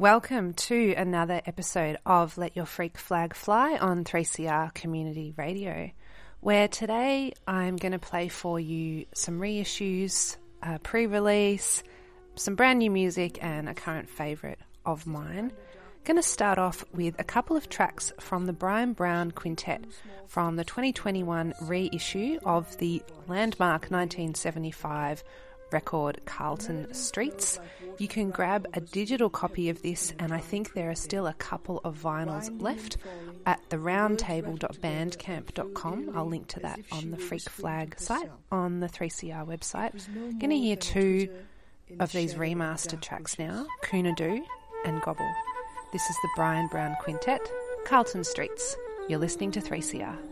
Welcome to another episode of Let Your Freak Flag Fly on 3CR Community Radio, where today I'm going to play for you some reissues, a pre release, some brand new music, and a current favourite of mine. Going to start off with a couple of tracks from the Brian Brown Quintet from the 2021 reissue of the landmark 1975 record Carlton Streets. You can grab a digital copy of this, and I think there are still a couple of vinyls left at the roundtable.bandcamp.com. I'll link to that on the Freak Flag site on the 3CR website. Going to hear two of these remastered tracks now Coonardoo and Gobble. This is the Brian Brown Quintet, Carlton Streets. You're listening to 3CR.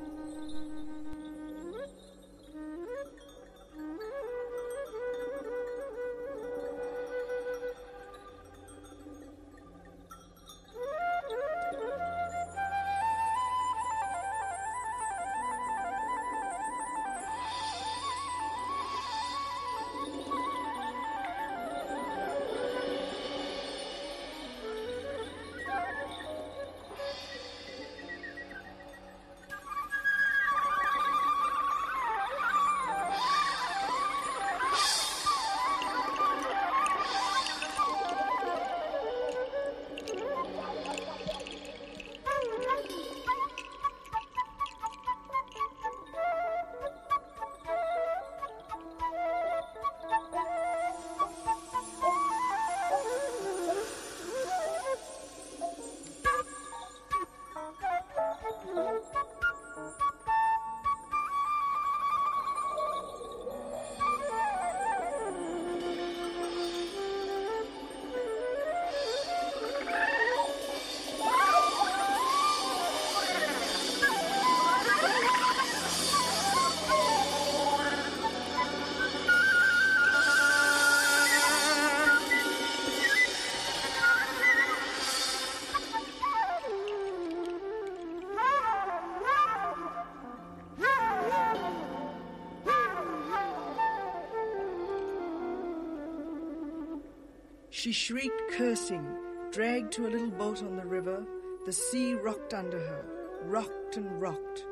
She shrieked, cursing, dragged to a little boat on the river. The sea rocked under her, rocked and rocked.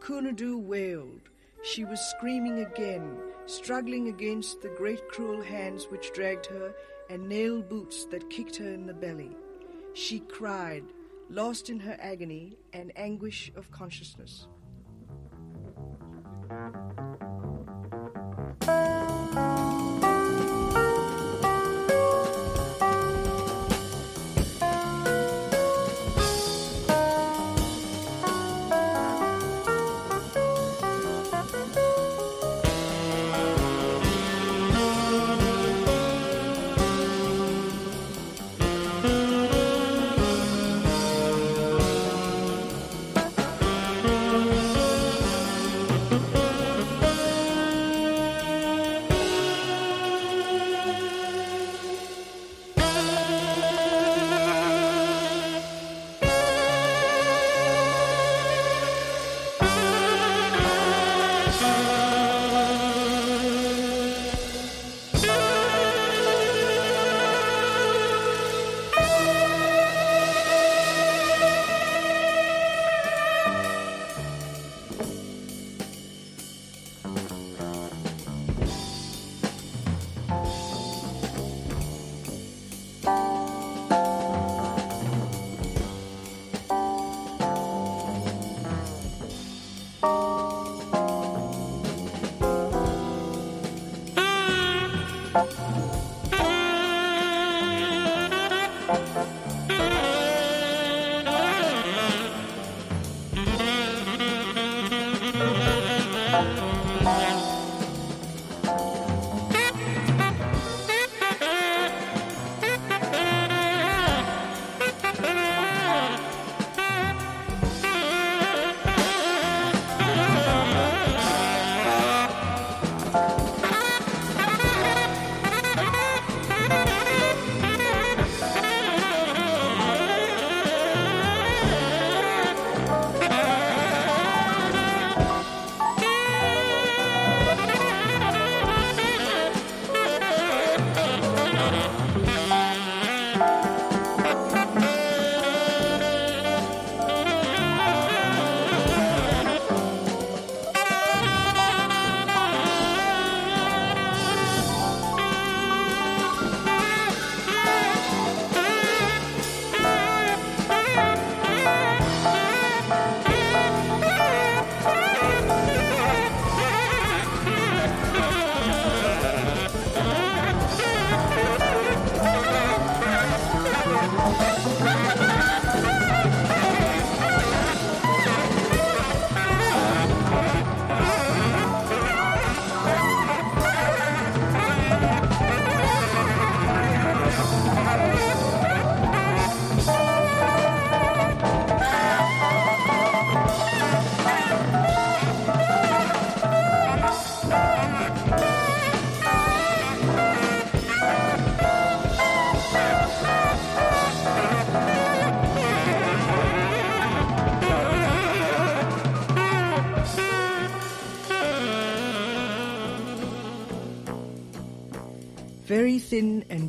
Coonardoo wailed. She was screaming again, struggling against the great cruel hands which dragged her and nailed boots that kicked her in the belly. She cried, lost in her agony and anguish of consciousness.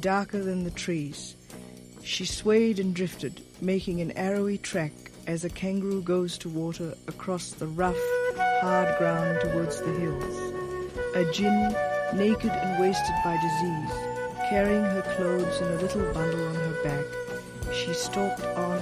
Darker than the trees. She swayed and drifted, making an arrowy track as a kangaroo goes to water across the rough, hard ground towards the hills. A jinn, naked and wasted by disease, carrying her clothes in a little bundle on her back, she stalked on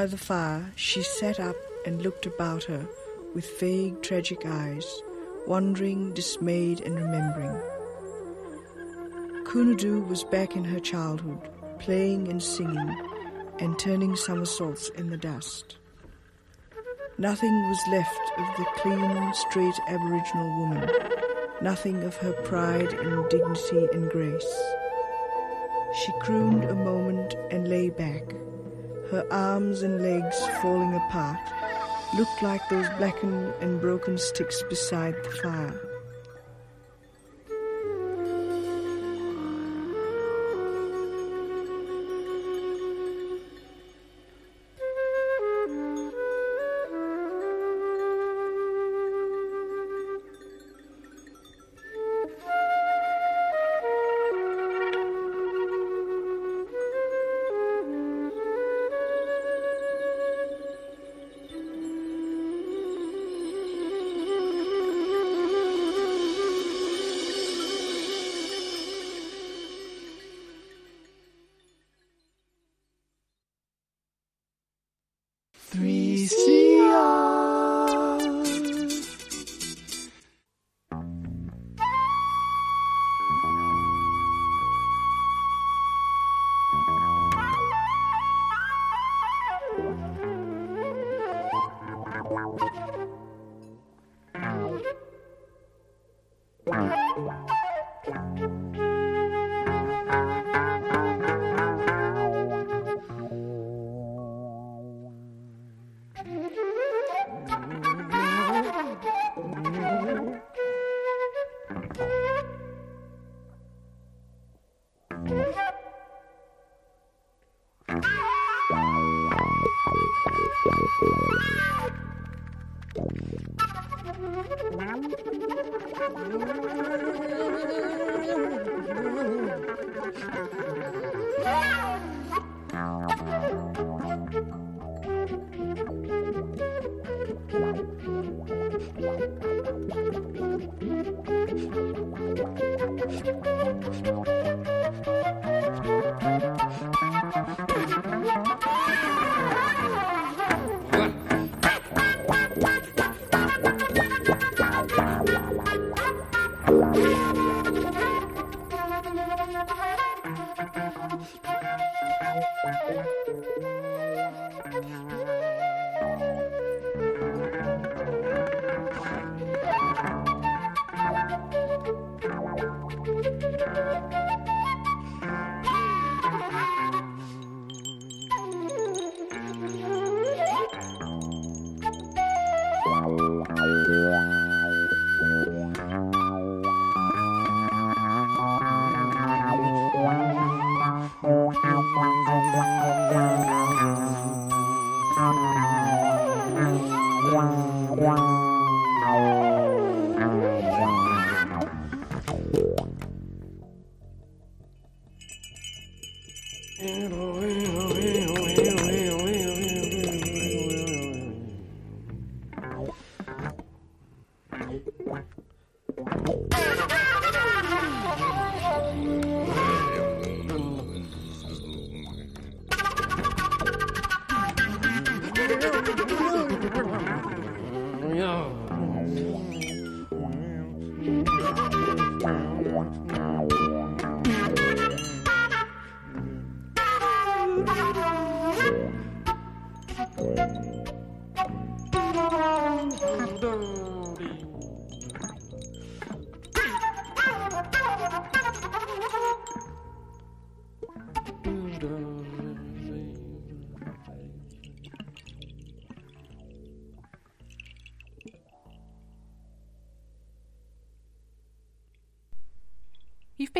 by the fire, she sat up and looked about her with vague, tragic eyes, wondering, dismayed, and remembering. Coonardoo was back in her childhood, playing and singing, and turning somersaults in the dust. Nothing was left of the clean, straight Aboriginal woman, nothing of her pride and dignity and grace. She crooned a moment and lay back, her arms and legs falling apart, looked like those blackened and broken sticks beside the fire.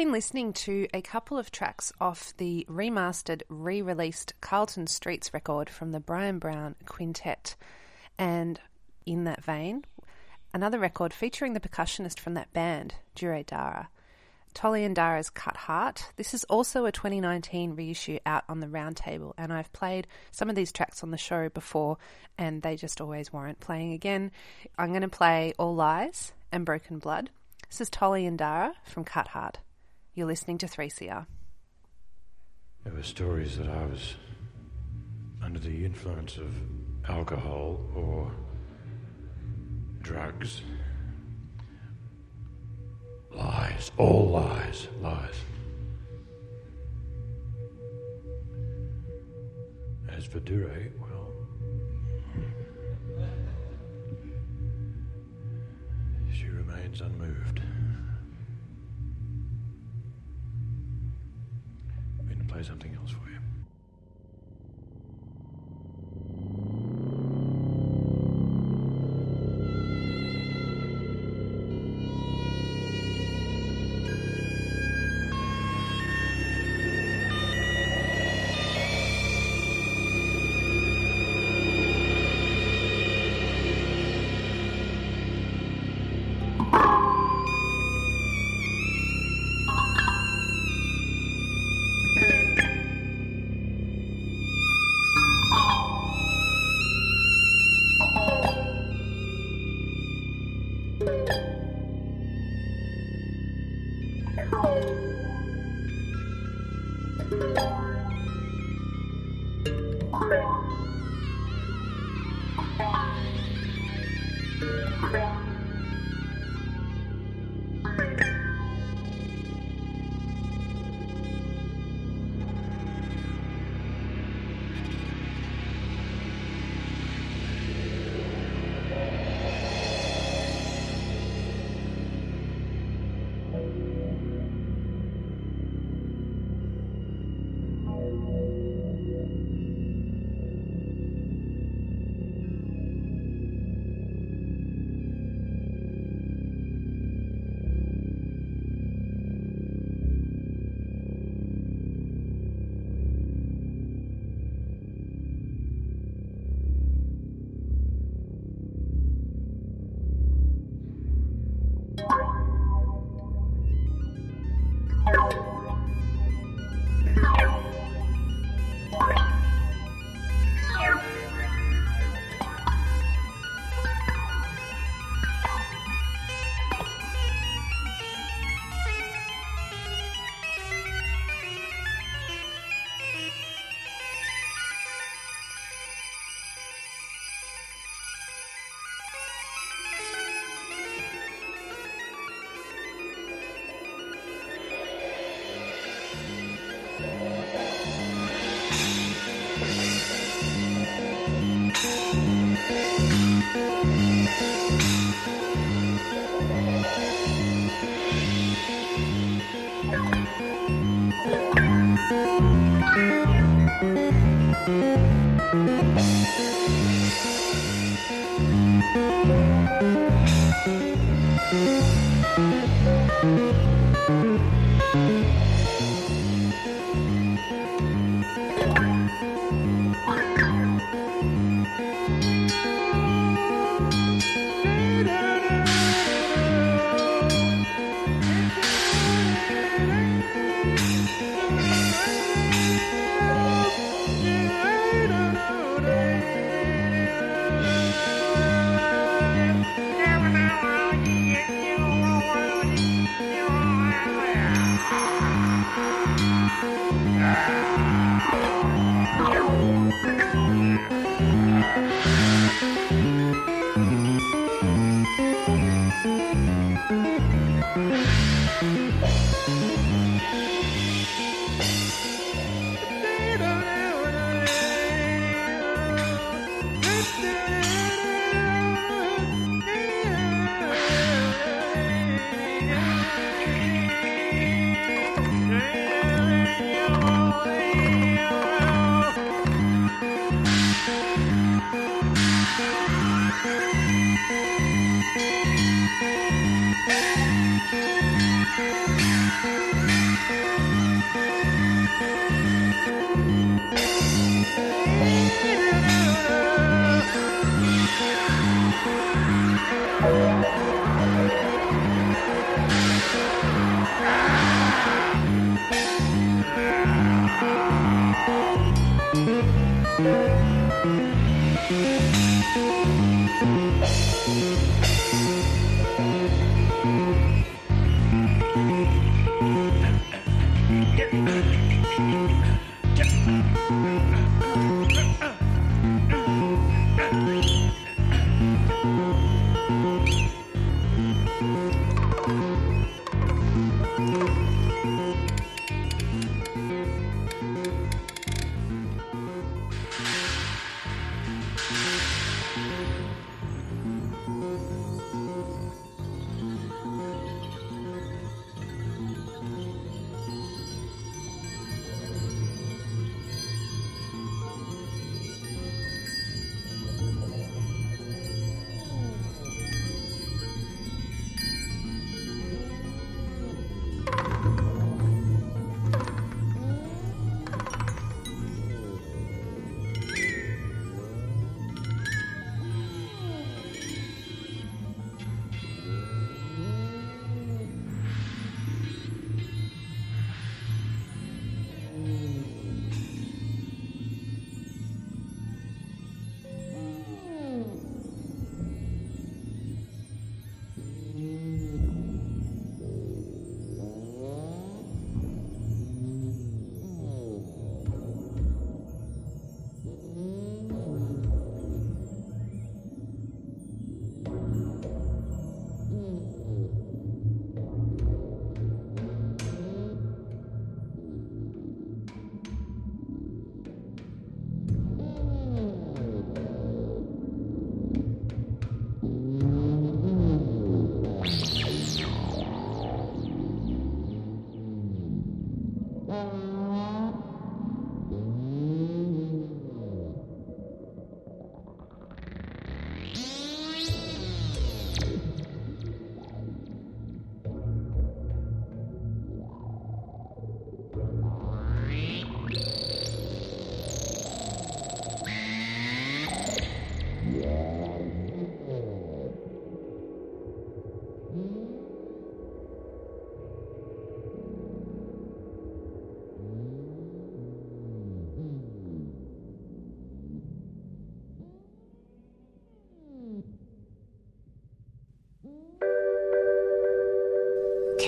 Been listening to a couple of tracks off the remastered, re released Carlton Streets record from the Brian Brown Quintet. And in that vein, another record featuring the percussionist from that band, Dure Dara. Tolley and Dara's Cut Heart. This is also a 2019 reissue out on the Roundtable, and I've played some of these tracks on the show before, and they just always warrant playing again. I'm going to play All Lies and Broken Blood. This is Tolley and Dara from Cut Heart. You're listening to 3CR. There were stories that I was under the influence of alcohol or drugs. Lies, all lies, lies. As for Dure, well, she remains unmoved. Play something else for you.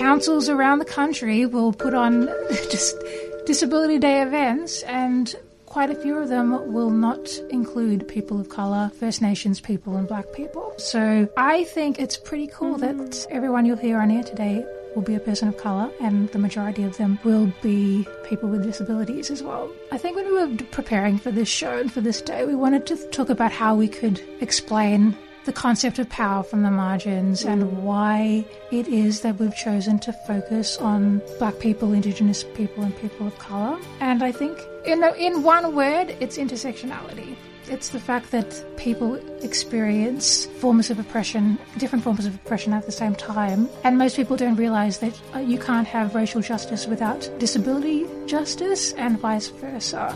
Councils around the country will put on just Disability Day events, and quite a few of them will not include people of colour, First Nations people, and black people. So I think it's pretty cool mm-hmm. that everyone you'll hear on here today will be a person of colour, and the majority of them will be people with disabilities as well. I think when we were preparing for this show and for this day, we wanted to talk about how we could explain the concept of power from the margins and why it is that we've chosen to focus on black people, indigenous people, and people of colour. And I think, in, in one word, it's intersectionality. It's the fact that people experience forms of oppression, different forms of oppression at the same time. And most people don't realize that uh, you can't have racial justice without disability justice and vice versa.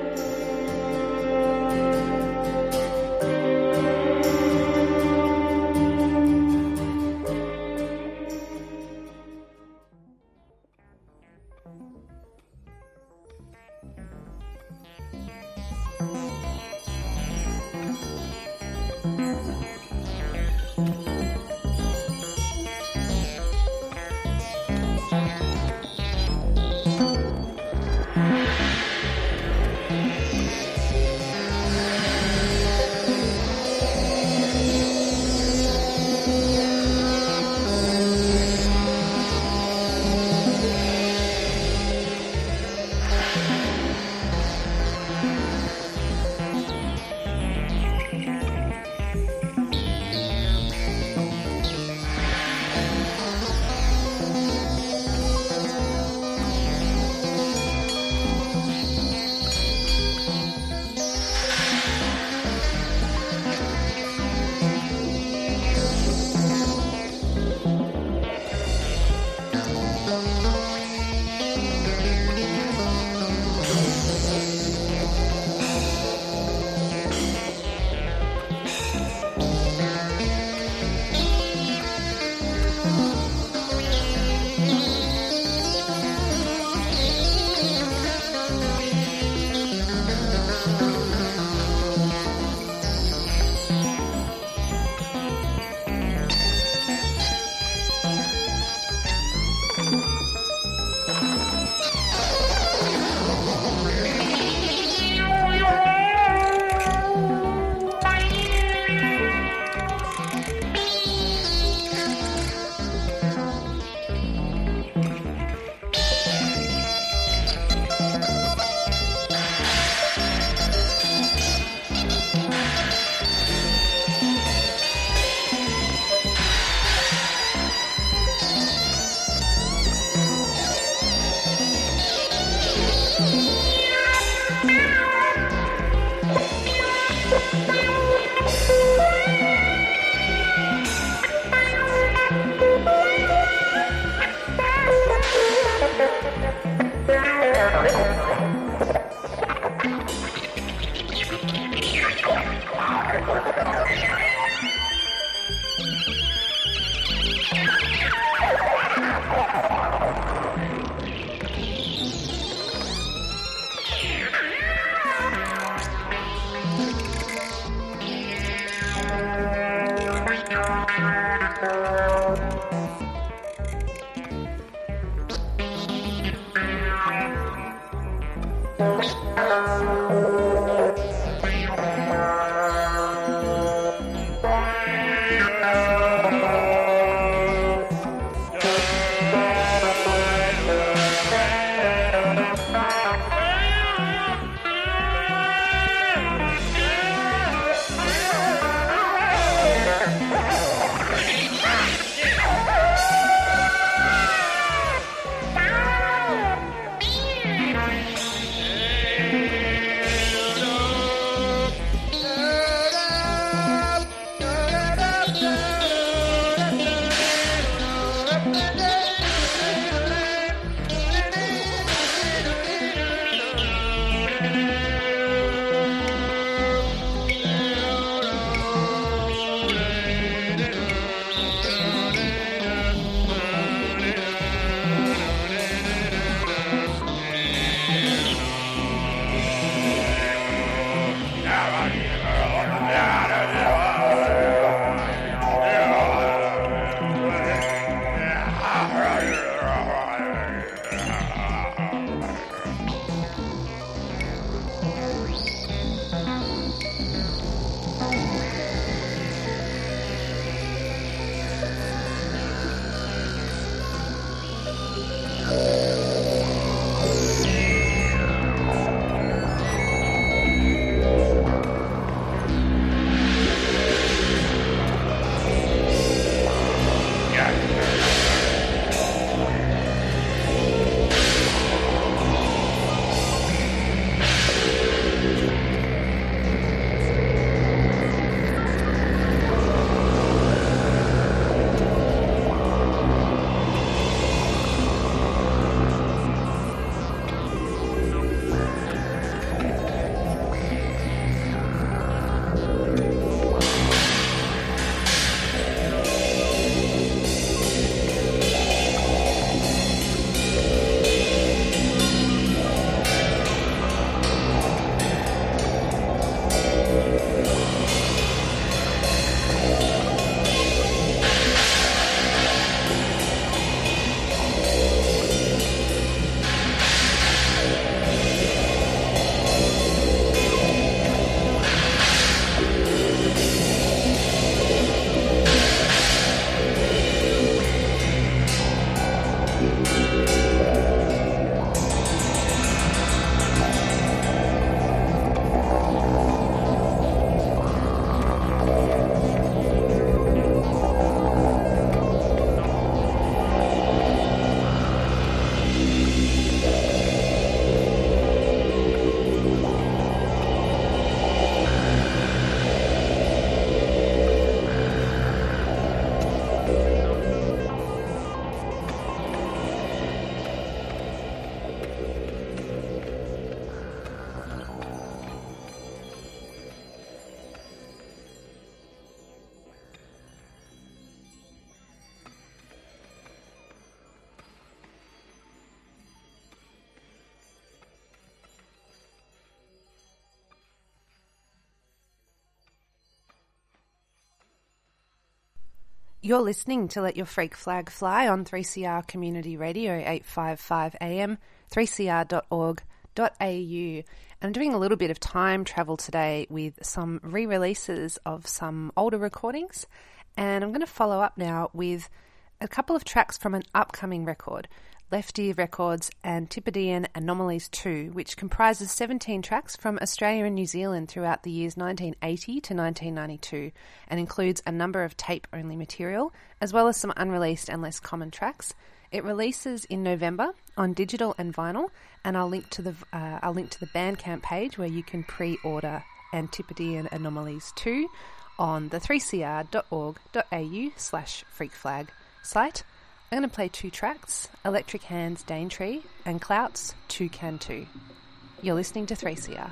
You're listening to Let Your Freak Flag Fly on 3CR Community Radio 855 AM, 3cr.org.au. And I'm doing a little bit of time travel today with some re releases of some older recordings. And I'm going to follow up now with a couple of tracks from an upcoming record. Left Ear Records Antipodean Anomalies 2, which comprises 17 tracks from Australia and New Zealand throughout the years 1980 to 1992 and includes a number of tape only material, as well as some unreleased and less common tracks. It releases in November on digital and vinyl, and I'll link to the uh, I'll link to the Bandcamp page where you can pre-order Antipodean Anomalies 2 on the 3cr.org.au slash freakflag site. I'm going to play two tracks Electric Hands Daintree and Clouts 2 Can 2. You're listening to 3CR.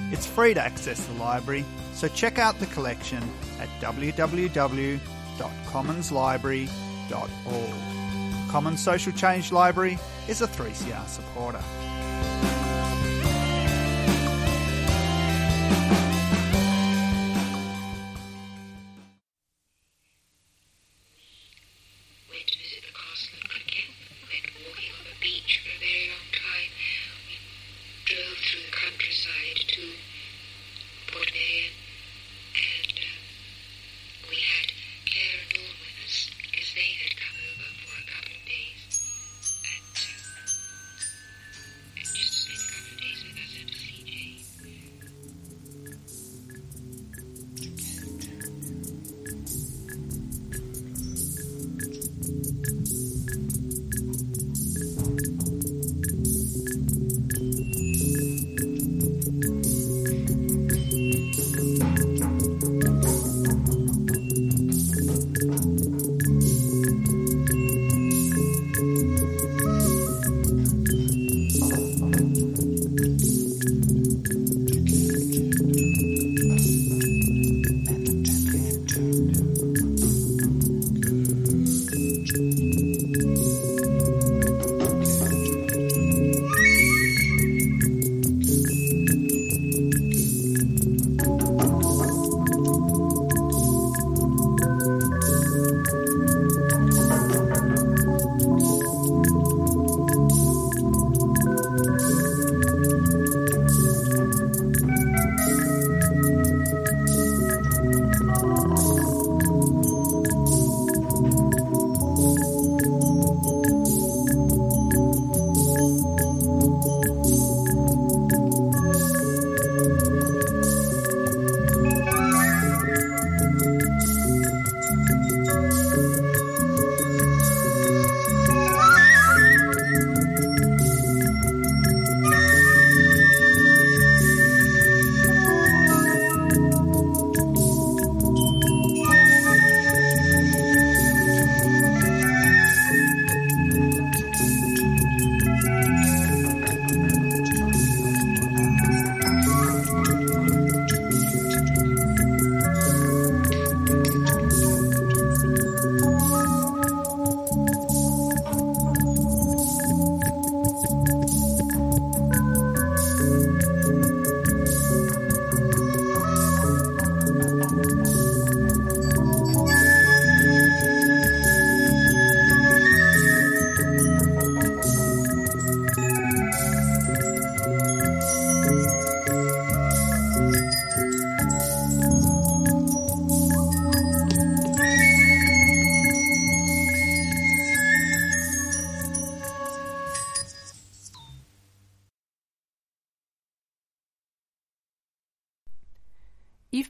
It's free to access the library, so check out the collection at www.commonslibrary.org. Commons Social Change Library is a 3CR supporter.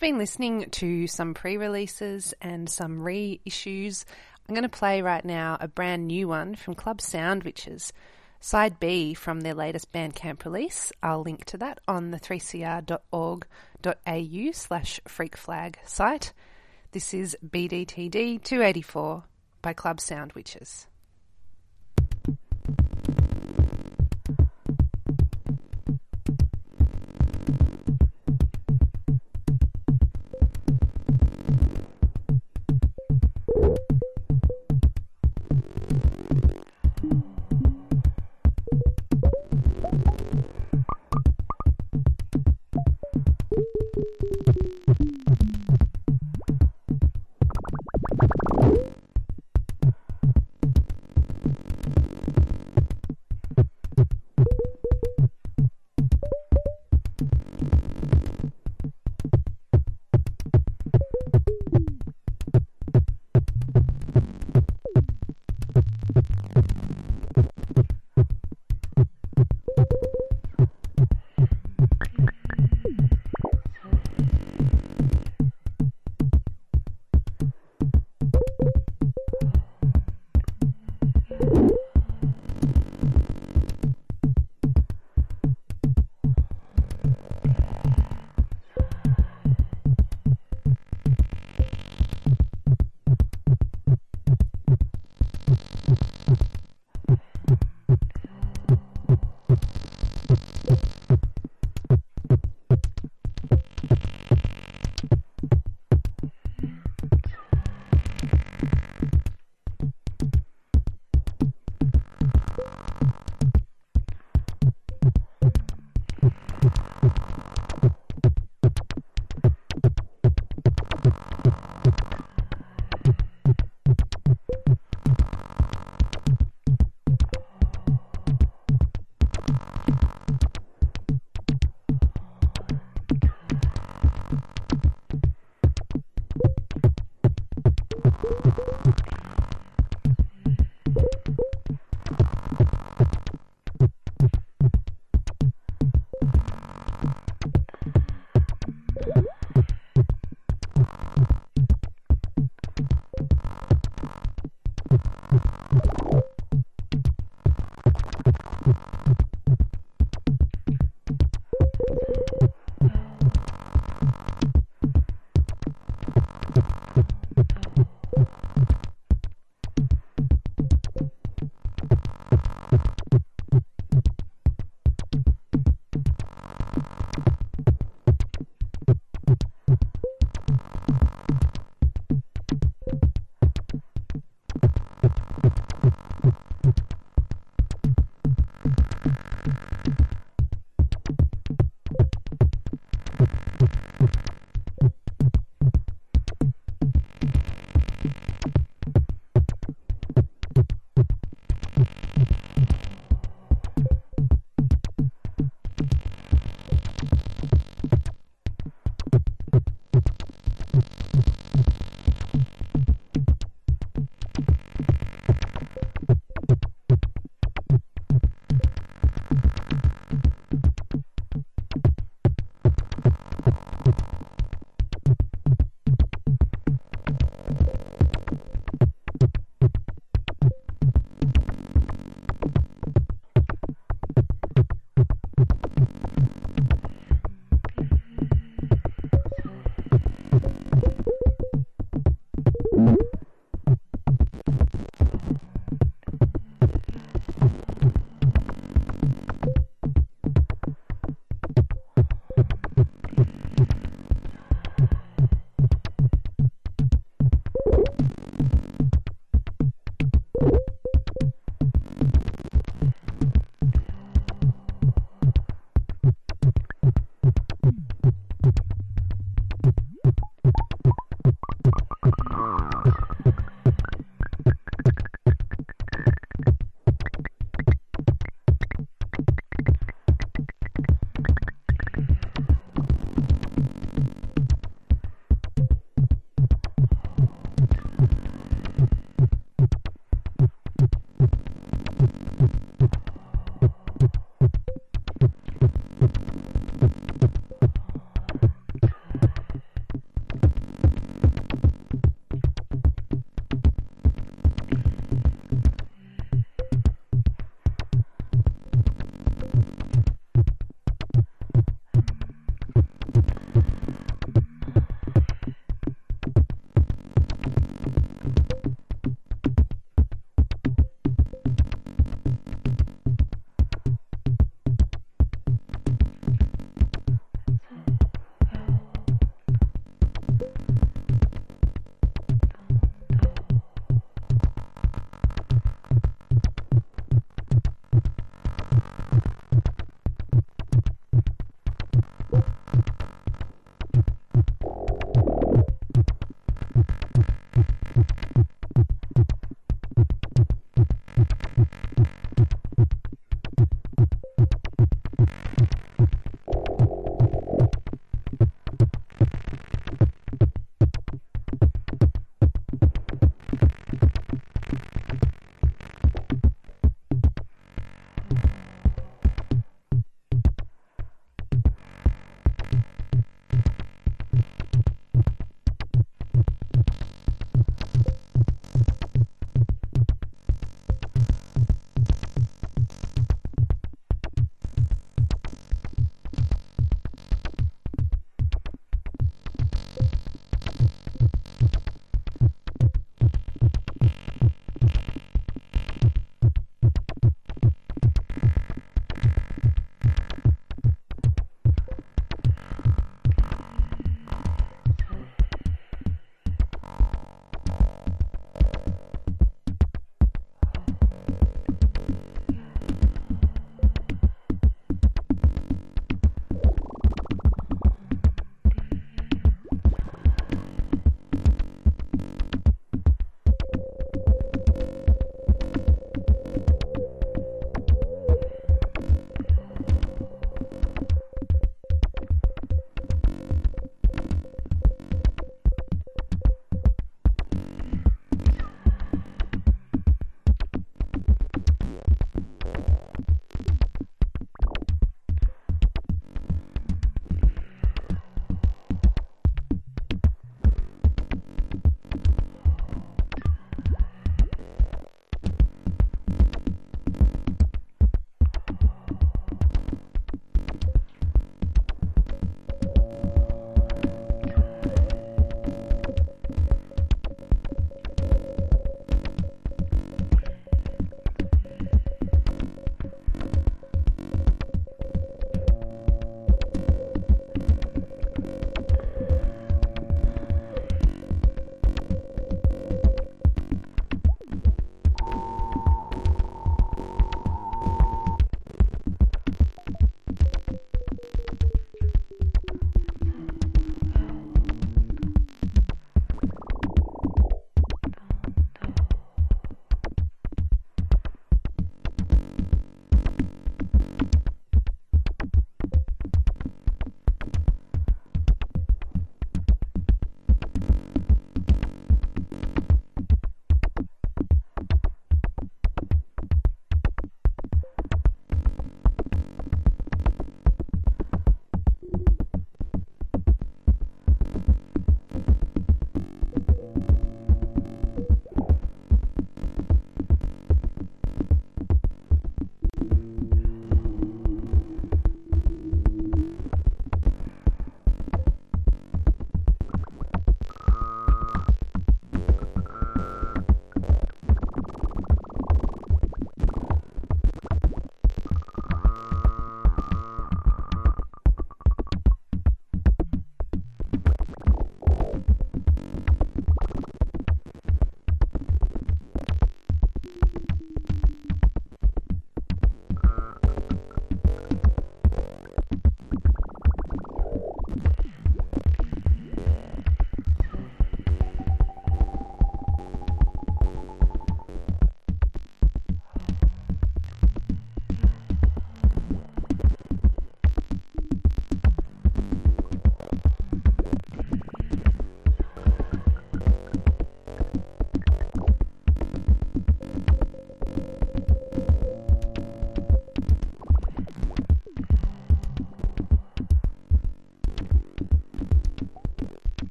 Been listening to some pre releases and some reissues. I'm going to play right now a brand new one from Club Soundwitches, side B from their latest Bandcamp release. I'll link to that on the 3cr.org.au slash freakflag site. This is BDTD 284 by Club Soundwitches.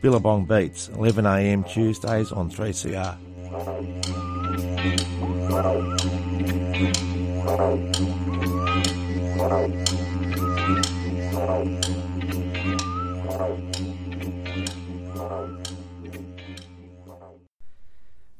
Billabong Beats, 11am Tuesdays on 3CR.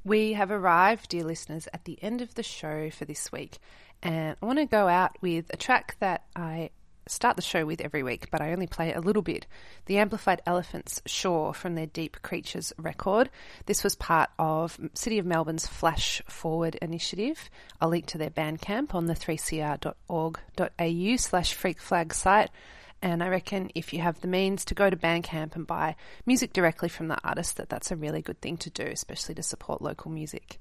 We have arrived, dear listeners, at the end of the show for this week. And I want to go out with a track that I start the show with every week, but I only play a little bit. The Amplified Elephants Shore from their Deep Creatures record. This was part of City of Melbourne's Flash Forward initiative. I'll link to their Bandcamp on the 3cr.org.au slash freakflag site. And I reckon if you have the means to go to Bandcamp and buy music directly from the artist, that that's a really good thing to do, especially to support local music.